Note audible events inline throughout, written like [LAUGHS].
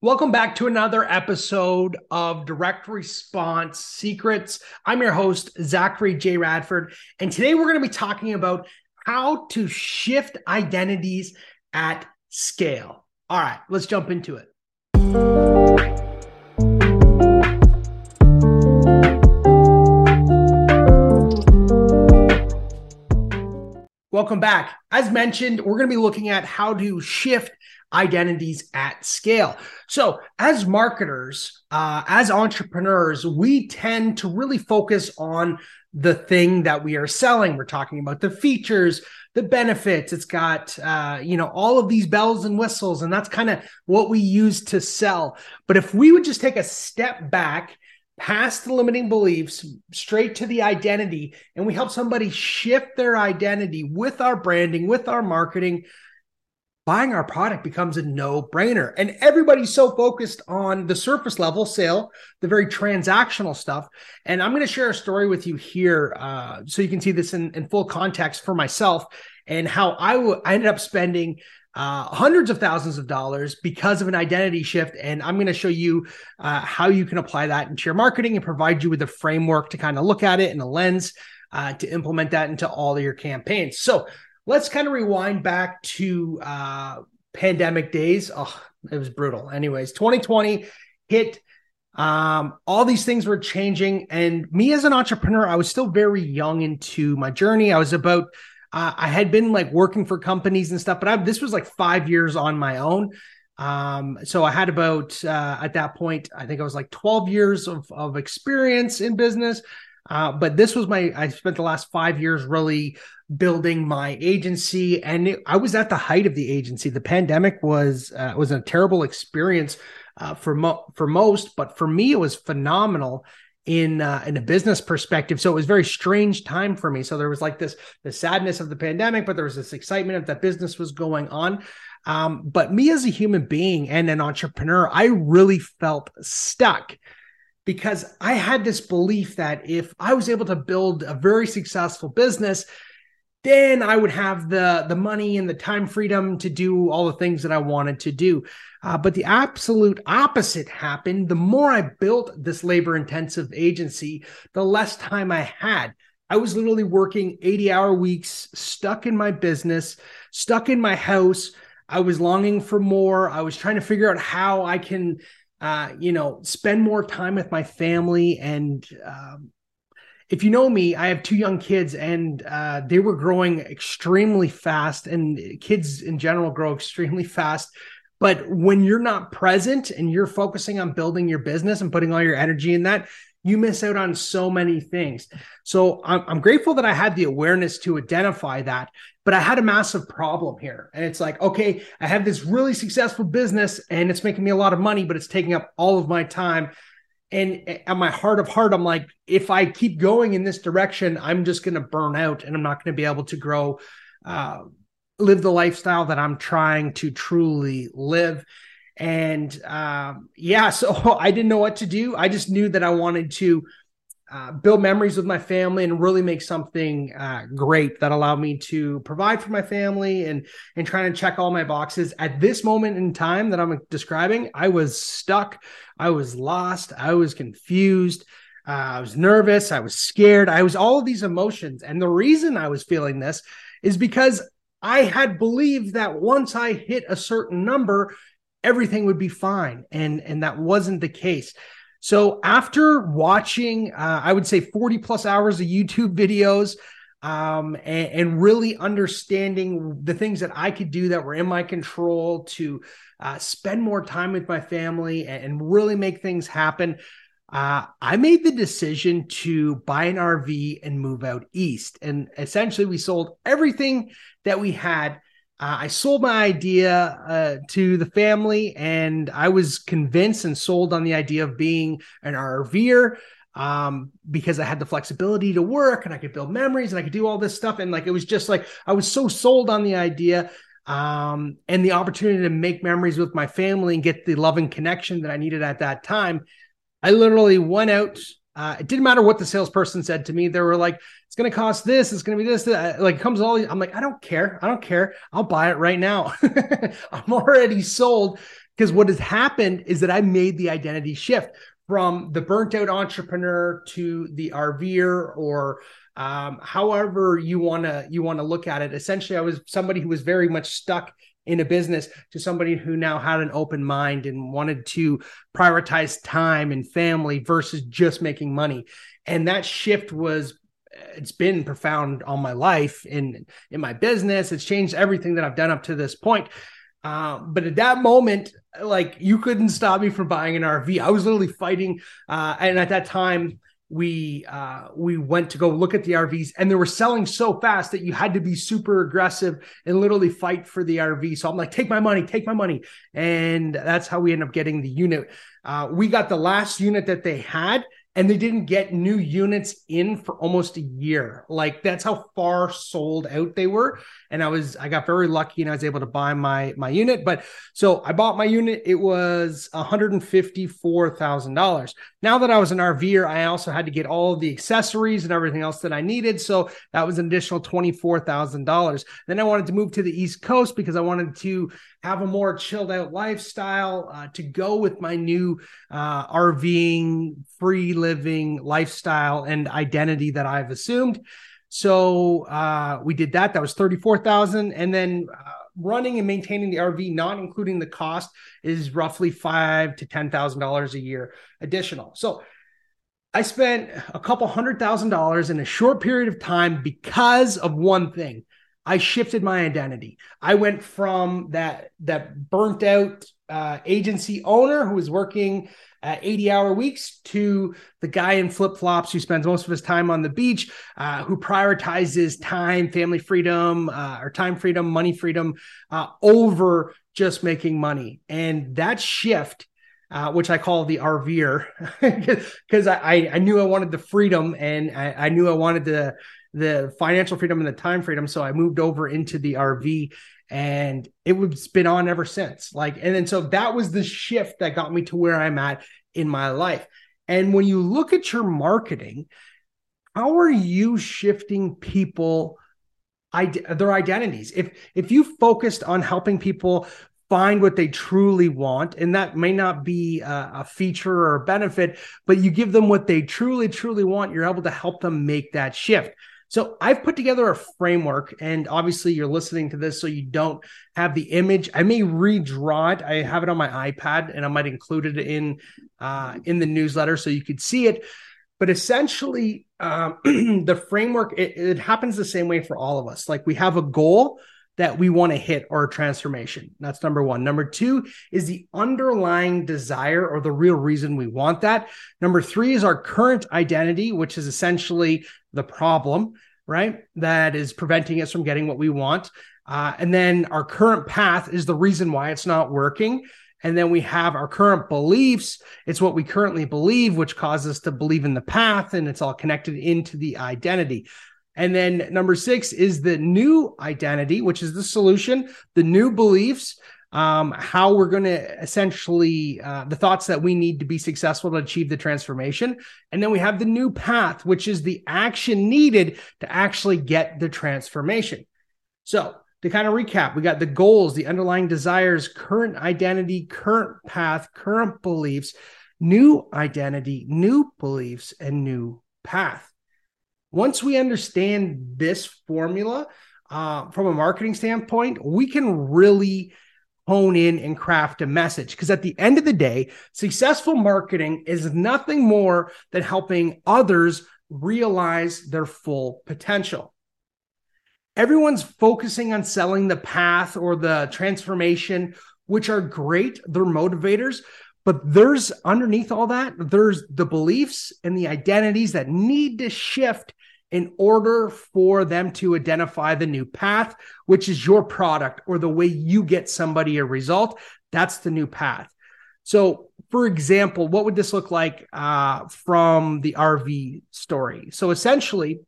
Welcome back to another episode of Direct Response Secrets. I'm your host, Zachary J. Radford, and today we're going to be talking about how to shift identities at scale. All right, let's jump into it. Welcome back. As mentioned, we're going to be looking at how to shift identities at scale. So, as marketers, uh, as entrepreneurs, we tend to really focus on the thing that we are selling. We're talking about the features, the benefits. It's got, uh, you know, all of these bells and whistles, and that's kind of what we use to sell. But if we would just take a step back, past the limiting beliefs, straight to the identity, and we help somebody shift their identity with our branding, with our marketing, buying our product becomes a no brainer. And everybody's so focused on the surface level sale, the very transactional stuff. And I'm going to share a story with you here uh, so you can see this in, in full context for myself and how I, w- I ended up spending uh, hundreds of thousands of dollars because of an identity shift. And I'm going to show you uh, how you can apply that into your marketing and provide you with a framework to kind of look at it and a lens uh, to implement that into all of your campaigns. So let's kind of rewind back to uh, pandemic days. Oh, it was brutal. Anyways, 2020 hit. Um, all these things were changing, and me as an entrepreneur, I was still very young into my journey. I was about, uh, I had been like working for companies and stuff, but I, this was like five years on my own. Um, so I had about uh, at that point, I think I was like 12 years of, of experience in business. Uh, but this was my, I spent the last five years really building my agency. And it, I was at the height of the agency. The pandemic was, uh, was a terrible experience uh, for, mo- for most, but for me, it was phenomenal in uh, in a business perspective. So it was very strange time for me. So there was like this the sadness of the pandemic, but there was this excitement of that business was going on. Um, but me as a human being and an entrepreneur, I really felt stuck because I had this belief that if I was able to build a very successful business, then I would have the the money and the time freedom to do all the things that I wanted to do. Uh, but the absolute opposite happened. The more I built this labor intensive agency, the less time I had. I was literally working 80 hour weeks, stuck in my business, stuck in my house. I was longing for more. I was trying to figure out how I can uh, you know, spend more time with my family. And um, if you know me, I have two young kids, and uh, they were growing extremely fast, and kids in general grow extremely fast. But when you're not present and you're focusing on building your business and putting all your energy in that, you miss out on so many things. So I'm, I'm, grateful that I had the awareness to identify that, but I had a massive problem here. And it's like, okay, I have this really successful business and it's making me a lot of money, but it's taking up all of my time. And at my heart of heart, I'm like, if I keep going in this direction, I'm just going to burn out and I'm not going to be able to grow, uh, live the lifestyle that I'm trying to truly live. And um, yeah, [LAUGHS] so I didn't know what to do. I just knew that I wanted to uh, build memories with my family and really make something uh, great that allowed me to provide for my family and and trying to check all my boxes. At this moment in time that I'm describing, I was stuck. I was lost. I was confused. Uh, I was nervous. I was scared. I was all of these emotions. And the reason I was feeling this is because I had believed that once I hit a certain number, everything would be fine and and that wasn't the case so after watching uh, i would say 40 plus hours of youtube videos um, and, and, really understanding the things that i could do that were in my control to uh, spend more time with my family and, and really make things happen uh, I made the decision to buy an RV and move out east. And essentially, we sold everything that we had uh, I sold my idea uh, to the family, and I was convinced and sold on the idea of being an RVer um, because I had the flexibility to work and I could build memories and I could do all this stuff. And like it was just like I was so sold on the idea um, and the opportunity to make memories with my family and get the love and connection that I needed at that time. I literally went out uh, it didn't matter what the salesperson said to me. They were like, "It's going to cost this. It's going to be this." That. Like, comes all. I'm like, I don't care. I don't care. I'll buy it right now. [LAUGHS] I'm already sold Because what has happened is that I made the identity shift from the burnt out entrepreneur to the RVer or um, however you want to you want to look at it essentially i was somebody who was very much stuck in a business to somebody who now had an open mind and wanted to prioritize time and family versus just making money. And that shift was it's been profound all my life in in my business. It's changed everything that i've done up to this point. Uh, but at that moment like you couldn't stop me from buying an rv i was literally fighting uh, and at that time we uh, we went to go look at the RVs and they were selling so fast that you had to be super aggressive and literally fight for the RV. So I'm like, take my money, take my money, and that's how we end up getting the unit. Uh, we got the last unit that they had, and they didn't get new units in for almost a year. Like that's how far sold out they were. And I was I got very lucky and I was able to buy my my unit. But so I bought my unit. It was $154,000. Now that I was an RVer, I also had to get all the accessories and everything else that I needed. So that was an additional $24,000. Then I wanted to move to the East Coast because I wanted to have a more chilled out lifestyle uh, to go with my new uh, RVing, free living lifestyle and identity that I've assumed. So uh, we did that. That was thirty four thousand, and then uh, running and maintaining the RV, not including the cost, is roughly five to ten thousand dollars a year additional. So I spent a couple hundred thousand dollars in a short period of time because of one thing. I shifted my identity. I went from that that burnt out uh, agency owner who was working uh, 80 hour weeks to the guy in flip flops who spends most of his time on the beach, uh, who prioritizes time, family freedom, uh, or time freedom, money freedom uh, over just making money. And that shift. Uh, which I call the RVer, because [LAUGHS] I, I knew I wanted the freedom and I, I knew I wanted the the financial freedom and the time freedom. So I moved over into the RV and it was been on ever since. Like, and then so that was the shift that got me to where I'm at in my life. And when you look at your marketing, how are you shifting people their identities? If if you focused on helping people find what they truly want and that may not be a, a, feature or a benefit but you give them what they truly truly want you're able to help them make that shift so I've put together a framework, and obviously you're listening to this, so you don't have the image. I may redraw it. I have it on my iPad, and I might include it in uh, in the newsletter so you could see it. But essentially, um, [CLEARS THROAT] the framework it, it happens the same way for all of us. Like we have a goal that we want to hit a transformation. That's number one. Number two is the underlying desire or the real reason we want that. Number three is our current identity, which is essentially the problem, right? That is preventing us from getting what we want. Uh, and then our current path is the reason why it's not working. And then we have our current beliefs. It's what we currently believe, which causes us to believe in the path, and it's all connected into the identity. And then number six is the new identity, which is the solution, the new beliefs, um, how we're going to essentially uh, the thoughts that we need to be successful to achieve the transformation. And then we have the new path, which is the action needed to actually get the transformation. So, to kind of recap, we got the goals, the underlying desires, current identity, current path, current beliefs, new identity, new beliefs, and new path. Once we understand this formula uh, from a marketing standpoint, we can really hone in and craft a message. Because at the end of the day, successful marketing is nothing more than helping others realize their full potential. Everyone's focusing on selling the path or the transformation, which are great. They're motivators. But there's underneath all that, there's the beliefs and the identities that need to shift in order for them to identify the new path, which is your product or the way you get somebody a result. That's the new path. So, for example, what would this look like uh, from the RV story? So, essentially,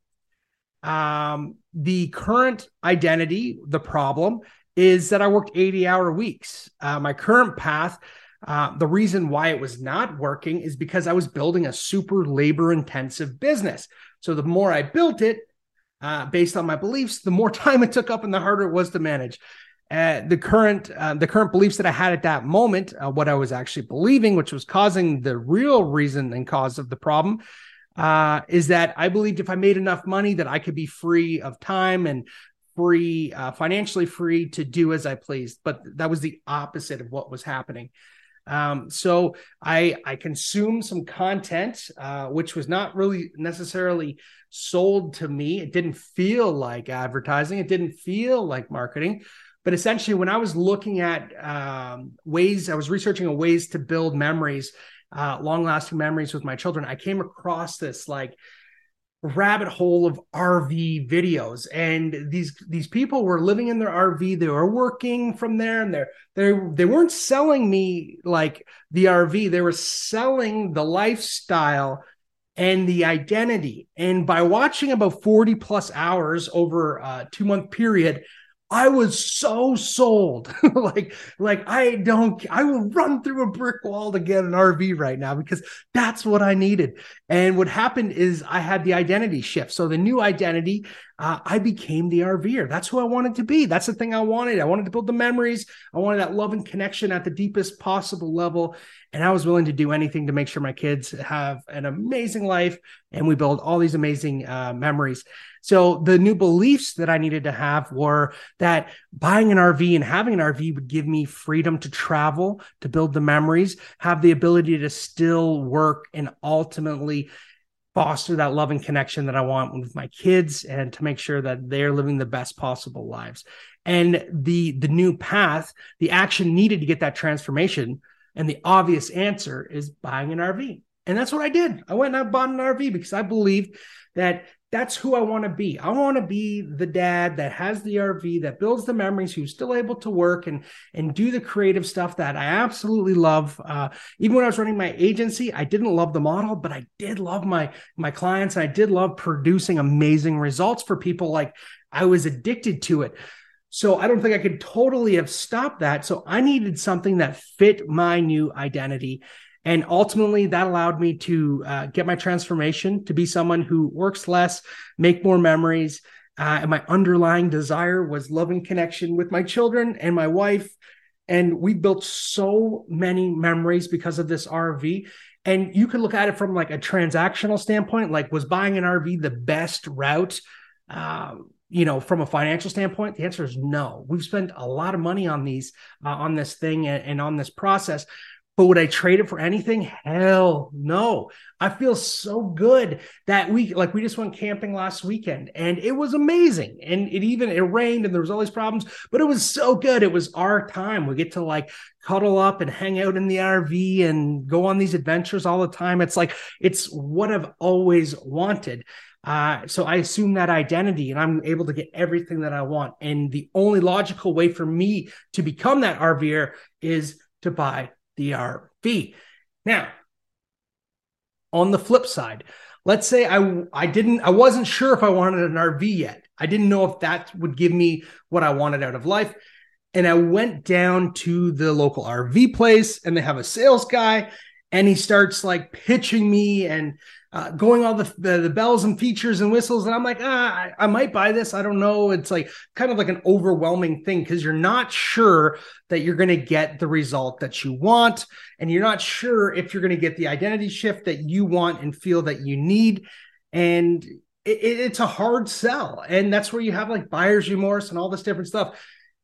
um, the current identity, the problem is that I worked 80 hour weeks. Uh, my current path, uh, the reason why it was not working is because I was building a super labor intensive business. So the more I built it, uh, based on my beliefs, the more [LAUGHS] time it took up and the harder it was to manage. uh, the current uh, the current beliefs that I had at that moment, uh, what I was actually believing, which was causing the real reason and cause of the problem, is that I believed if I made enough money that I could be free of time and free, financially free to do as I pleased. But that was the opposite of what was happening. Um, so I I consumed some content, uh, which was not really necessarily sold to me. It didn't feel like advertising. It didn't feel like marketing. But essentially, when I was looking at um, ways, I was researching ways to build memories, uh, long lasting memories with my children. I came across this like rabbit hole of RV videos. And these these people were living in their RV they were working from there and they're they they weren't selling me like the RV they were selling the lifestyle and the identity. And by watching about 40 plus hours over a 2 month period I was so sold. [LAUGHS] like, like I don't, I will run through a brick wall to get an RV right now because that's what I needed. And what happened is I had the identity shift. So the new identity, uh, I became the RVer. That's who I wanted to be. That's the thing I wanted. I wanted to build the memories. I wanted that love and connection at the deepest possible level. And I was willing to do anything to make sure my kids have an amazing life and we build all these amazing uh, memories. So the new beliefs that I needed to have were that buying an RV and having an RV would give me freedom to travel, to build the memories, have the ability to still work and ultimately foster that love and connection that I want with my kids and to make sure that they're living the best possible lives. And the the new path, the action needed to get that transformation and the obvious answer is buying an RV. And that's what I did. I went and I bought an RV because I believed that that's who I want to be. I want to be the dad that has the RV, that builds the memories, who's still able to work and and do the creative stuff that I absolutely love. Uh, even when I was running my agency, I didn't love the model, but I did love my my clients. I did love producing amazing results for people. Like I was addicted to it. So I don't think I could totally have stopped that. So I needed something that fit my new identity. And ultimately, that allowed me to uh, get my transformation to be someone who works less, make more memories. Uh, and my underlying desire was love and connection with my children and my wife. And we built so many memories because of this RV. And you could look at it from like a transactional standpoint, like was buying an RV the best route? Um, you know, from a financial standpoint, the answer is no. We've spent a lot of money on these, uh, on this thing and, and on this process. But would I trade it for anything? Hell no. I feel so good that we like we just went camping last weekend and it was amazing. And it even it rained and there was all these problems, but it was so good. It was our time. We get to like cuddle up and hang out in the RV and go on these adventures all the time. It's like it's what I've always wanted. Uh, so I assume that identity and I'm able to get everything that I want. And the only logical way for me to become that RVer is to buy the RV. Now, on the flip side, let's say I I didn't I wasn't sure if I wanted an RV yet. I didn't know if that would give me what I wanted out of life. And I went down to the local RV place and they have a sales guy and he starts like pitching me and uh, going all the, the, the bells and features and whistles, and I'm like, ah, I, I might buy this. I don't know. It's like kind of like an overwhelming thing because you're not sure that you're going to get the result that you want, and you're not sure if you're going to get the identity shift that you want and feel that you need, and it, it's a hard sell, and that's where you have like buyer's remorse and all this different stuff.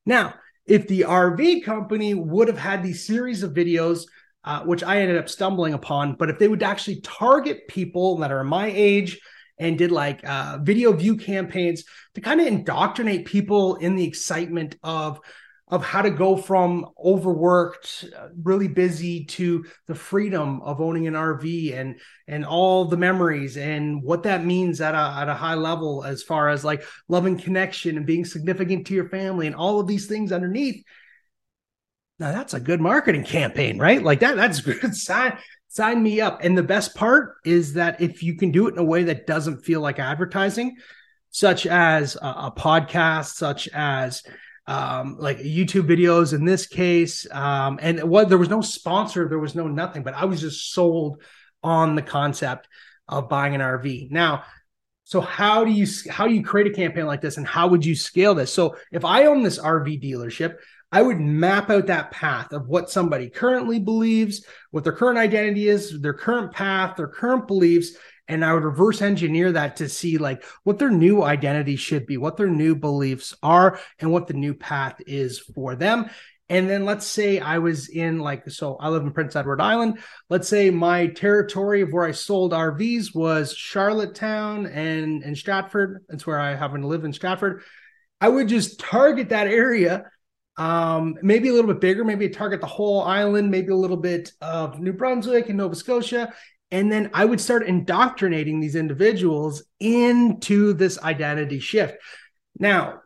Now, if the RV company would have had these series of videos uh, which I ended up stumbling upon. But if they would actually target people that are my age and did like uh, video view campaigns to kind of indoctrinate people in the excitement of of how to go from overworked, really busy to the freedom of owning an RV and and all the memories and what that means at a at a high level as far as like love and connection and being significant to your family and all of these things underneath now that's a good marketing campaign, right? Like that, that's good. [LAUGHS] Sign, sign me up. And the best part is that if you can do it in a way that doesn't feel like advertising, such as a, a podcast, such as um, like YouTube videos in this case, um, and what there was no sponsor, there was no nothing, but I was just sold on the concept of buying an RV. Now, So how do you how do you create a campaign like this and how would you scale this? So if I own this RV dealership, I would map out that path of what somebody currently believes, what their current identity is, their current path, their current beliefs, and I would reverse engineer that to see like what their new identity should be, what their new beliefs are, and what the new path is for them. And then let's say I was in like, so I live in Prince Edward Island. Let's say my territory of where I sold RVs was Charlottetown and, and Stratford. That's where I happen to live in Stratford. I would just target that area, um, maybe a little bit bigger, maybe target the whole island, maybe a little bit of New Brunswick and Nova Scotia. And then I would start indoctrinating these individuals into this identity shift. Now,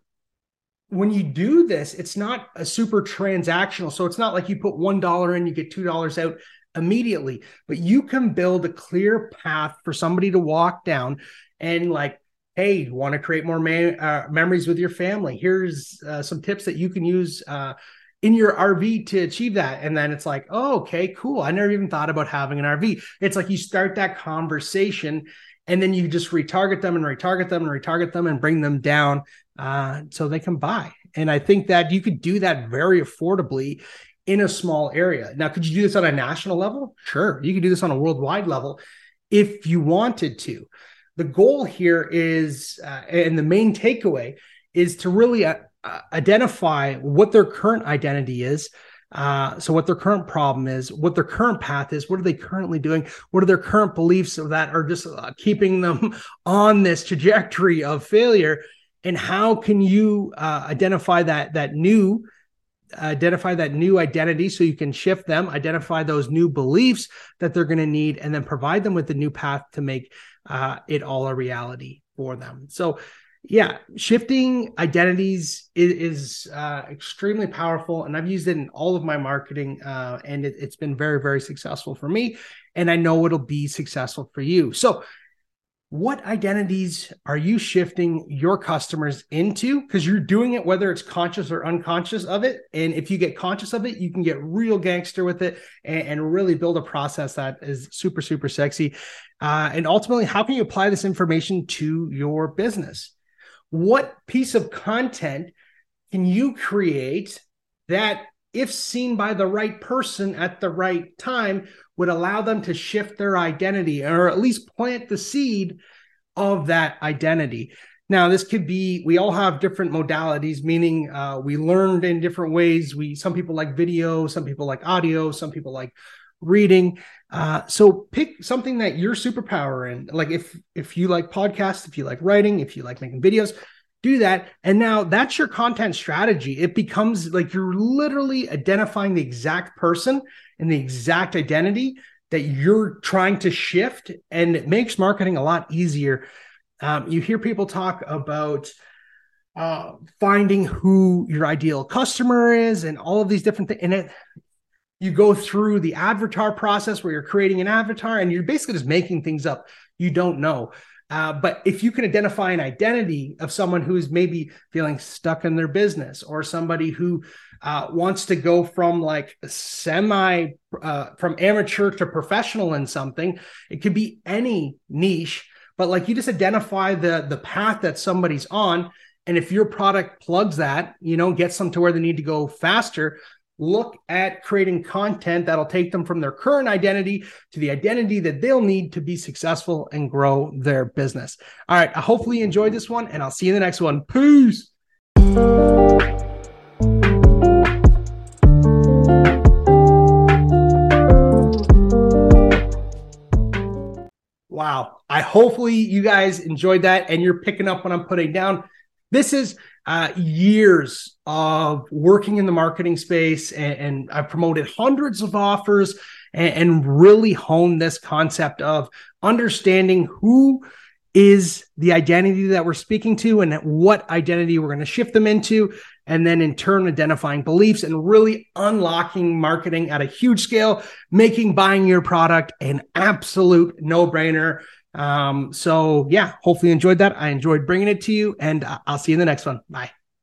when you do this, it's not a super transactional. So it's not like you put $1 in, you get $2 out immediately, but you can build a clear path for somebody to walk down and like, hey, you want to create more uh, memories with your family? Here's uh, some tips that you can use uh, in your RV to achieve that. And then it's like, oh, okay, cool. I never even thought about having an RV. It's like you start that conversation and then you just retarget them and retarget them and retarget them and bring them down uh, so they can buy. And I think that you could do that very affordably in a small area. Now, could you do this on a national level? Sure. You could do this on a worldwide level if you wanted to. The goal here is, uh, and the main takeaway is to really uh, identify what their current identity is. Uh, so, what their current problem is, what their current path is, what are they currently doing, what are their current beliefs that are just uh, keeping them [LAUGHS] on this trajectory of failure, and how can you uh, identify that that new identify that new identity so you can shift them identify those new beliefs that they're going to need and then provide them with the new path to make uh, it all a reality for them. So yeah shifting identities is, is uh, extremely powerful and i've used it in all of my marketing uh, and it, it's been very very successful for me and i know it'll be successful for you. So what identities are you shifting your customers into? Because you're doing it whether it's conscious or unconscious of it. And if you get conscious of it you can get real gangster with it and, and really build a process that is super super sexy. Uh, and ultimately how can you apply this information to your business? What piece of content can you create that if seen by the right person at the right time would allow them to shift their identity or at least plant the seed of that identity. Now, this could be, we all have different modalities, meaning uh, we learned in different ways. We, some people like video, some people like audio, some people like reading. Uh, so pick something that you're superpower in. Like if, if you like podcasts, if you like writing, if you like making videos, do that. And now that's your content strategy. It becomes like you're literally identifying the exact person and the exact identity that you're trying to shift. And it makes marketing a lot easier. Um, you hear people talk about uh, finding who your ideal customer is and all of these different things. And it, you go through the avatar process where you're creating an avatar and you're basically just making things up you don't know. Uh, but if you can identify an identity of someone who is maybe feeling stuck in their business or somebody who uh, wants to go from like semi, uh, from amateur to professional in something, it could be any niche. But like you just identify the the path that somebody's on, and if your product plugs that, you know, gets them to where they need to go faster, look at creating content that'll take them from their current identity to the identity that they'll need to be successful and grow their business. All right. I hopefully you enjoyed this one, and I'll see you in the next one. Peace. Wow. I hopefully you guys enjoyed that and you're picking up what I'm putting down. This is uh, years of working in the marketing space, and, and I've promoted hundreds of offers and, and really honed this concept of understanding who is the identity that we're speaking to and what identity we're going to shift them into and then in turn identifying beliefs and really unlocking marketing at a huge scale making buying your product an absolute no-brainer um, so yeah, hopefully you enjoyed that. I enjoyed bringing it to you and I'll see you in the next one. Bye.